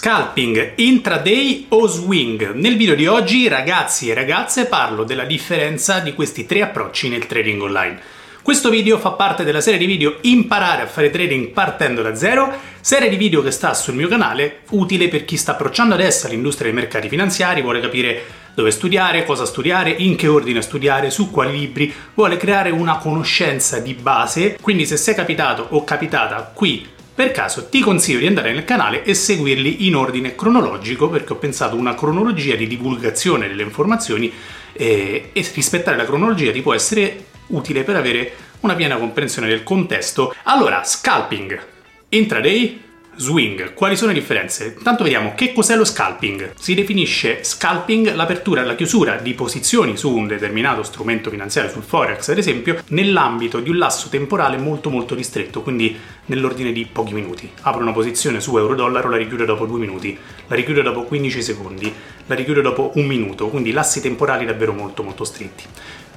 Scalping, intraday o swing? Nel video di oggi, ragazzi e ragazze, parlo della differenza di questi tre approcci nel trading online. Questo video fa parte della serie di video Imparare a fare trading partendo da zero, serie di video che sta sul mio canale, utile per chi sta approcciando adesso all'industria dei mercati finanziari, vuole capire dove studiare, cosa studiare, in che ordine studiare, su quali libri, vuole creare una conoscenza di base. Quindi se sei capitato o capitata qui per caso ti consiglio di andare nel canale e seguirli in ordine cronologico perché ho pensato una cronologia di divulgazione delle informazioni eh, e rispettare la cronologia ti può essere utile per avere una piena comprensione del contesto. Allora, scalping, intraday, Swing. Quali sono le differenze? Intanto vediamo che cos'è lo scalping. Si definisce scalping l'apertura e la chiusura di posizioni su un determinato strumento finanziario, sul forex ad esempio, nell'ambito di un lasso temporale molto molto ristretto, quindi nell'ordine di pochi minuti. Apro una posizione su euro-dollaro, la richiudo dopo due minuti, la richiudo dopo 15 secondi, la richiudo dopo un minuto, quindi lassi temporali davvero molto molto stretti.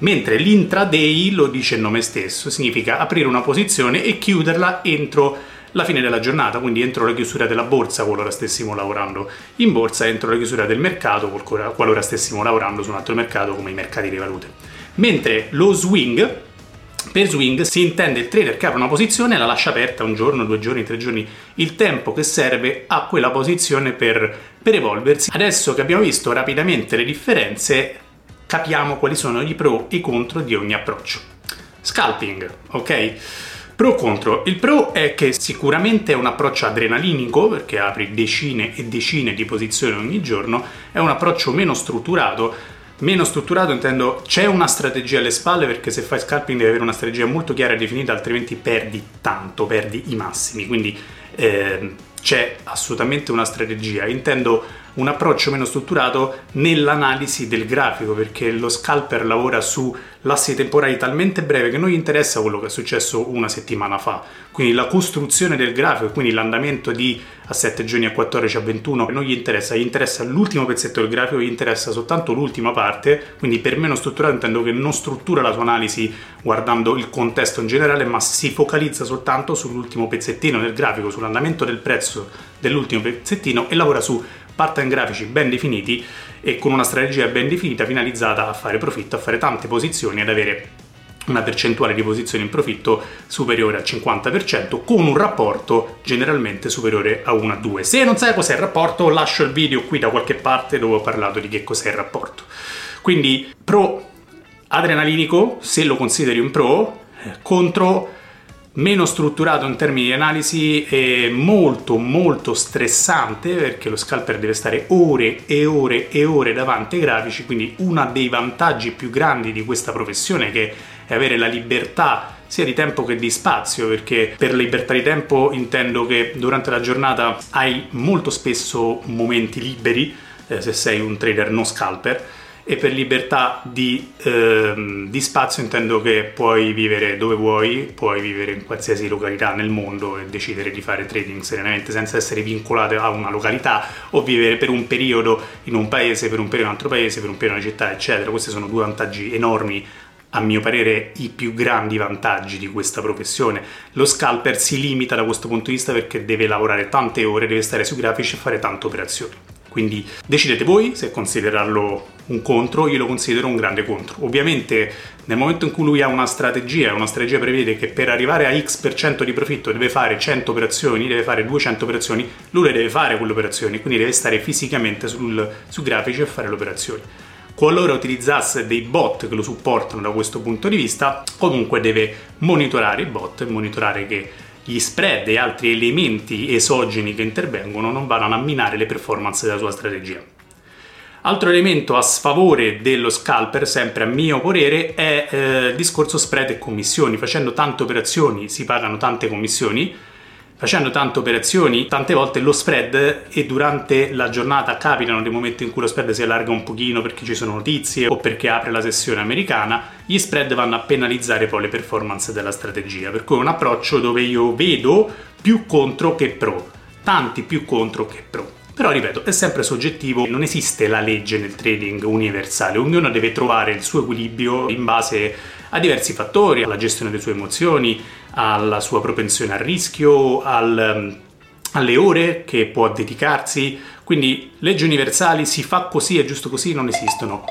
Mentre l'intraday, lo dice il nome stesso, significa aprire una posizione e chiuderla entro la fine della giornata, quindi entro la chiusura della borsa qualora stessimo lavorando in borsa, entro la chiusura del mercato qualora stessimo lavorando su un altro mercato come i mercati delle valute. Mentre lo swing, per swing si intende il trader che apre una posizione e la lascia aperta un giorno, due giorni, tre giorni, il tempo che serve a quella posizione per, per evolversi. Adesso che abbiamo visto rapidamente le differenze, capiamo quali sono i pro e i contro di ogni approccio. Scalping, ok? Pro contro. Il pro è che sicuramente è un approccio adrenalinico perché apri decine e decine di posizioni ogni giorno, è un approccio meno strutturato. Meno strutturato intendo c'è una strategia alle spalle perché se fai scalping devi avere una strategia molto chiara e definita altrimenti perdi tanto, perdi i massimi. Quindi eh, c'è assolutamente una strategia. Intendo un approccio meno strutturato nell'analisi del grafico perché lo scalper lavora su lassi temporali talmente breve che non gli interessa quello che è successo una settimana fa. Quindi la costruzione del grafico quindi l'andamento di a 7 giorni a 14 a 21 non gli interessa gli interessa l'ultimo pezzetto del grafico gli interessa soltanto l'ultima parte. Quindi per meno strutturato intendo che non struttura la sua analisi guardando il contesto in generale ma si focalizza soltanto sull'ultimo pezzettino del grafico sull'andamento del prezzo dell'ultimo pezzettino e lavora su pattern grafici ben definiti e con una strategia ben definita finalizzata a fare profitto, a fare tante posizioni, ad avere una percentuale di posizioni in profitto superiore al 50% con un rapporto generalmente superiore a 1 a 2. Se non sai cos'è il rapporto, lascio il video qui da qualche parte dove ho parlato di che cos'è il rapporto. Quindi pro adrenalinico, se lo consideri un pro, eh, contro meno strutturato in termini di analisi e molto molto stressante perché lo scalper deve stare ore e ore e ore davanti ai grafici quindi uno dei vantaggi più grandi di questa professione che è avere la libertà sia di tempo che di spazio perché per libertà di tempo intendo che durante la giornata hai molto spesso momenti liberi eh, se sei un trader non scalper e per libertà di, ehm, di, spazio intendo che puoi vivere dove vuoi, puoi vivere in qualsiasi località nel mondo e decidere di fare trading serenamente senza essere vincolato a una località o vivere per un periodo in un paese, per un periodo in un altro paese, per un periodo in una città, eccetera. Questi sono due vantaggi enormi a mio parere i più grandi vantaggi di questa professione. Lo scalper si limita da questo punto di vista perché deve lavorare tante ore, deve stare sui grafici e fare tante operazioni. Quindi decidete voi se considerarlo un contro, io lo considero un grande contro. Ovviamente nel momento in cui lui ha una strategia, una strategia prevede che per arrivare a X% di profitto deve fare 100 operazioni, deve fare 200 operazioni, lui le deve fare quelle operazioni, quindi deve stare fisicamente sul, sui grafici e fare le operazioni. Qualora utilizzasse dei bot che lo supportano da questo punto di vista, comunque deve monitorare i bot e monitorare che gli spread e altri elementi esogeni che intervengono non vadano a minare le performance della sua strategia. Altro elemento a sfavore dello scalper, sempre a mio parere, è eh, il discorso spread e commissioni. Facendo tante operazioni si pagano tante commissioni, facendo tante operazioni, tante volte lo spread e durante la giornata capitano dei momenti in cui lo spread si allarga un pochino perché ci sono notizie o perché apre la sessione americana, gli spread vanno a penalizzare poi le performance della strategia, per cui è un approccio dove io vedo più contro che pro, tanti più contro che pro. Però ripeto, è sempre soggettivo, non esiste la legge nel trading universale, ognuno deve trovare il suo equilibrio in base a diversi fattori, alla gestione delle sue emozioni, alla sua propensione al rischio, al, alle ore che può dedicarsi, quindi leggi universali si fa così è giusto così non esistono.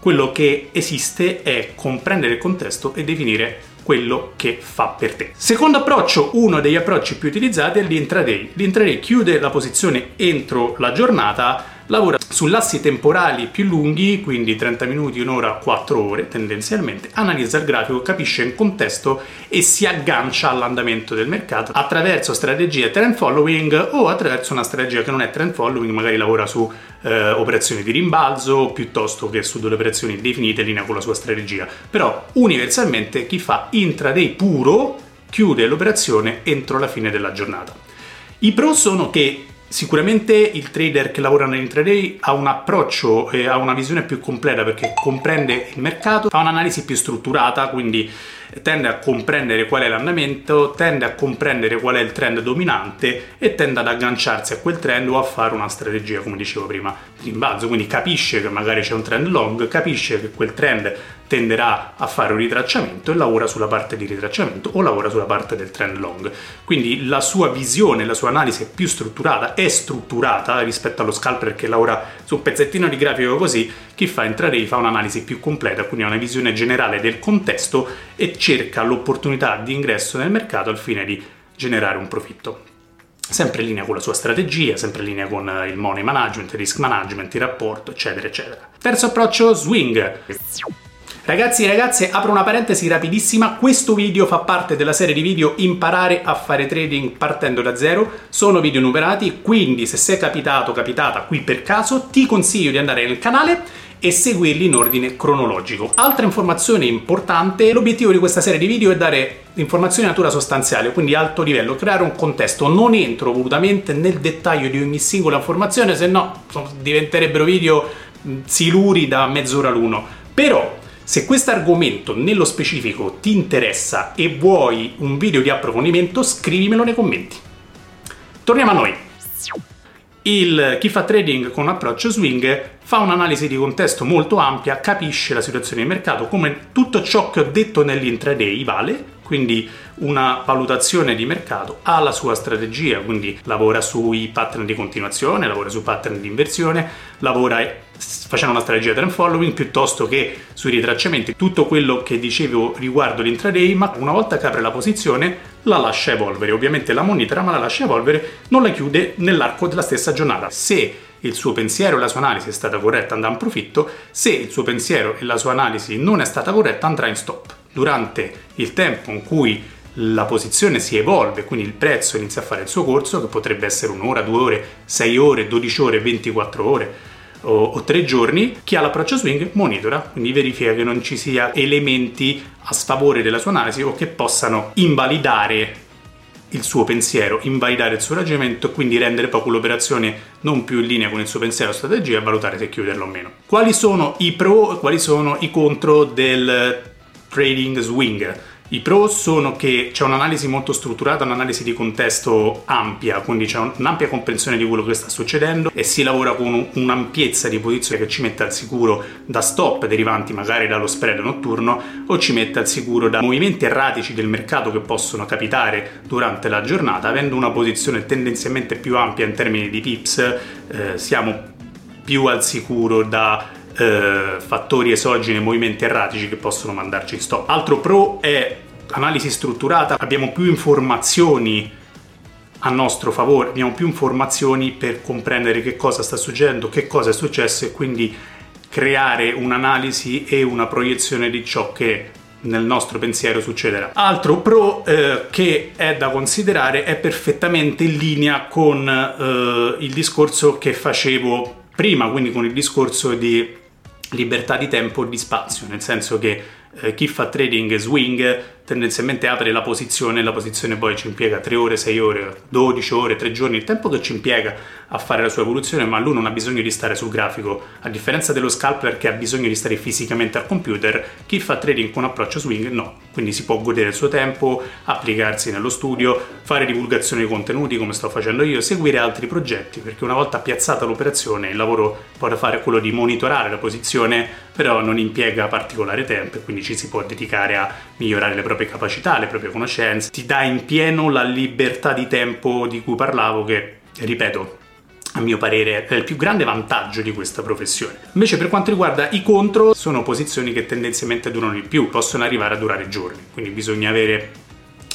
Quello che esiste è comprendere il contesto e definire quello che fa per te. Secondo approccio, uno degli approcci più utilizzati è l'intraday. L'intraday chiude la posizione entro la giornata lavora su lassi temporali più lunghi, quindi 30 minuti, un'ora, 4 ore tendenzialmente, analizza il grafico, capisce il contesto e si aggancia all'andamento del mercato attraverso strategie trend following o attraverso una strategia che non è trend following, magari lavora su eh, operazioni di rimbalzo piuttosto che su delle operazioni definite in linea con la sua strategia. Però universalmente chi fa intraday puro chiude l'operazione entro la fine della giornata. I pro sono che Sicuramente il trader che lavora nell'intraday ha un approccio e ha una visione più completa perché comprende il mercato, fa un'analisi più strutturata, quindi tende a comprendere qual è l'andamento, tende a comprendere qual è il trend dominante e tende ad agganciarsi a quel trend o a fare una strategia, come dicevo prima, di rimbalzo. Quindi capisce che magari c'è un trend long, capisce che quel trend tenderà a fare un ritracciamento e lavora sulla parte di ritracciamento o lavora sulla parte del trend long. Quindi la sua visione, la sua analisi è più strutturata, è strutturata rispetto allo scalper che lavora su un pezzettino di grafico così, chi fa intraday fa un'analisi più completa, quindi ha una visione generale del contesto e cerca l'opportunità di ingresso nel mercato al fine di generare un profitto sempre in linea con la sua strategia, sempre in linea con il money management, il risk management, il rapporto, eccetera, eccetera. Terzo approccio, swing. Ragazzi e ragazze, apro una parentesi rapidissima, questo video fa parte della serie di video Imparare a fare trading partendo da zero, sono video numerati, quindi se sei capitato capitata qui per caso, ti consiglio di andare nel canale e seguirli in ordine cronologico. Altra informazione importante, l'obiettivo di questa serie di video è dare informazioni di natura sostanziale, quindi alto livello, creare un contesto. Non entro volutamente nel dettaglio di ogni singola informazione, se no diventerebbero video siluri da mezz'ora l'uno. Se questo argomento nello specifico ti interessa e vuoi un video di approfondimento, scrivimelo nei commenti. Torniamo a noi. Il chi fa trading con approccio swing fa un'analisi di contesto molto ampia, capisce la situazione di mercato, come tutto ciò che ho detto nell'intraday vale, quindi una valutazione di mercato, ha la sua strategia, quindi lavora sui pattern di continuazione, lavora sui pattern di inversione, lavora facendo una strategia trend following piuttosto che sui ritracciamenti, tutto quello che dicevo riguardo l'intraday, ma una volta che apre la posizione la lascia evolvere, ovviamente la monitora ma la lascia evolvere, non la chiude nell'arco della stessa giornata. Se il suo pensiero e la sua analisi è stata corretta andrà in profitto, se il suo pensiero e la sua analisi non è stata corretta andrà in stop. Durante il tempo in cui la posizione si evolve, quindi il prezzo inizia a fare il suo corso, che potrebbe essere un'ora, due ore, sei ore, 12 ore, 24 ore o, o tre giorni, chi ha l'approccio swing monitora, quindi verifica che non ci sia elementi a sfavore della sua analisi o che possano invalidare il suo pensiero, invalidare il suo ragionamento e quindi rendere proprio l'operazione non più in linea con il suo pensiero o strategia e valutare se chiuderlo o meno. Quali sono i pro e quali sono i contro del trading swing? I pro sono che c'è un'analisi molto strutturata, un'analisi di contesto ampia, quindi c'è un'ampia comprensione di quello che sta succedendo e si lavora con un'ampiezza di posizione che ci mette al sicuro da stop derivanti magari dallo spread notturno o ci mette al sicuro da movimenti erratici del mercato che possono capitare durante la giornata, avendo una posizione tendenzialmente più ampia in termini di pips, eh, siamo più al sicuro da eh, fattori esogeni e movimenti erratici che possono mandarci in stop. Altro pro è analisi strutturata, abbiamo più informazioni a nostro favore, abbiamo più informazioni per comprendere che cosa sta succedendo, che cosa è successo e quindi creare un'analisi e una proiezione di ciò che nel nostro pensiero succederà. Altro pro eh, che è da considerare è perfettamente in linea con eh, il discorso che facevo prima, quindi con il discorso di libertà di tempo e di spazio, nel senso che eh, chi fa trading swing tendenzialmente apre la posizione, la posizione poi ci impiega 3 ore, 6 ore, 12 ore, 3 giorni, il tempo che ci impiega a fare la sua evoluzione, ma lui non ha bisogno di stare sul grafico, a differenza dello scalper che ha bisogno di stare fisicamente al computer, chi fa trading con approccio swing no, quindi si può godere il suo tempo, applicarsi nello studio, fare divulgazione di contenuti come sto facendo io, seguire altri progetti, perché una volta piazzata l'operazione il lavoro poi da fare quello di monitorare la posizione, però non impiega particolare tempo e quindi ci si può dedicare a migliorare le proprie proprie capacità, le proprie conoscenze, ti dà in pieno la libertà di tempo di cui parlavo che, ripeto, a mio parere è il più grande vantaggio di questa professione. Invece per quanto riguarda i contro, sono posizioni che tendenzialmente durano di più, possono arrivare a durare giorni, quindi bisogna avere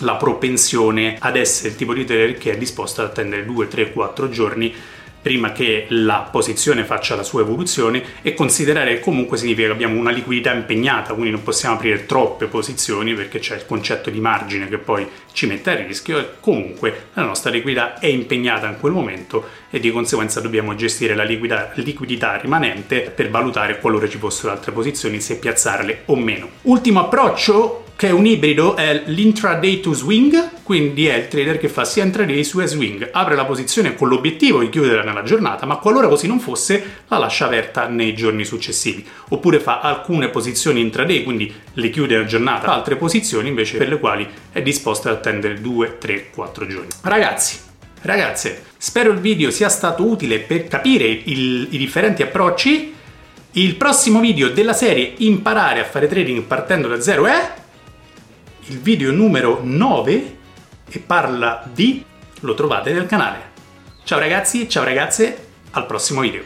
la propensione ad essere il tipo di trader che è disposto ad attendere 2, 3, 4 giorni prima che la posizione faccia la sua evoluzione e considerare che comunque significa che abbiamo una liquidità impegnata, quindi non possiamo aprire troppe posizioni perché c'è il concetto di margine che poi ci mette a rischio e comunque la nostra liquidità è impegnata in quel momento e di conseguenza dobbiamo gestire la liquidità, liquidità rimanente per valutare qualora ci fossero altre posizioni se piazzarle o meno. Ultimo approccio che è un ibrido, è l'intraday to swing, quindi è il trader che fa sia intraday sia swing, apre la posizione con l'obiettivo di chiudere nella giornata, ma qualora così non fosse, la lascia aperta nei giorni successivi, oppure fa alcune posizioni intraday, quindi le chiude nella giornata, altre posizioni invece per le quali è disposto ad attendere 2, 3, 4 giorni. Ragazzi, ragazze, spero il video sia stato utile per capire il, i differenti approcci. Il prossimo video della serie Imparare a fare trading partendo da zero è il video numero 9 e parla di... lo trovate nel canale. Ciao ragazzi, ciao ragazze, al prossimo video.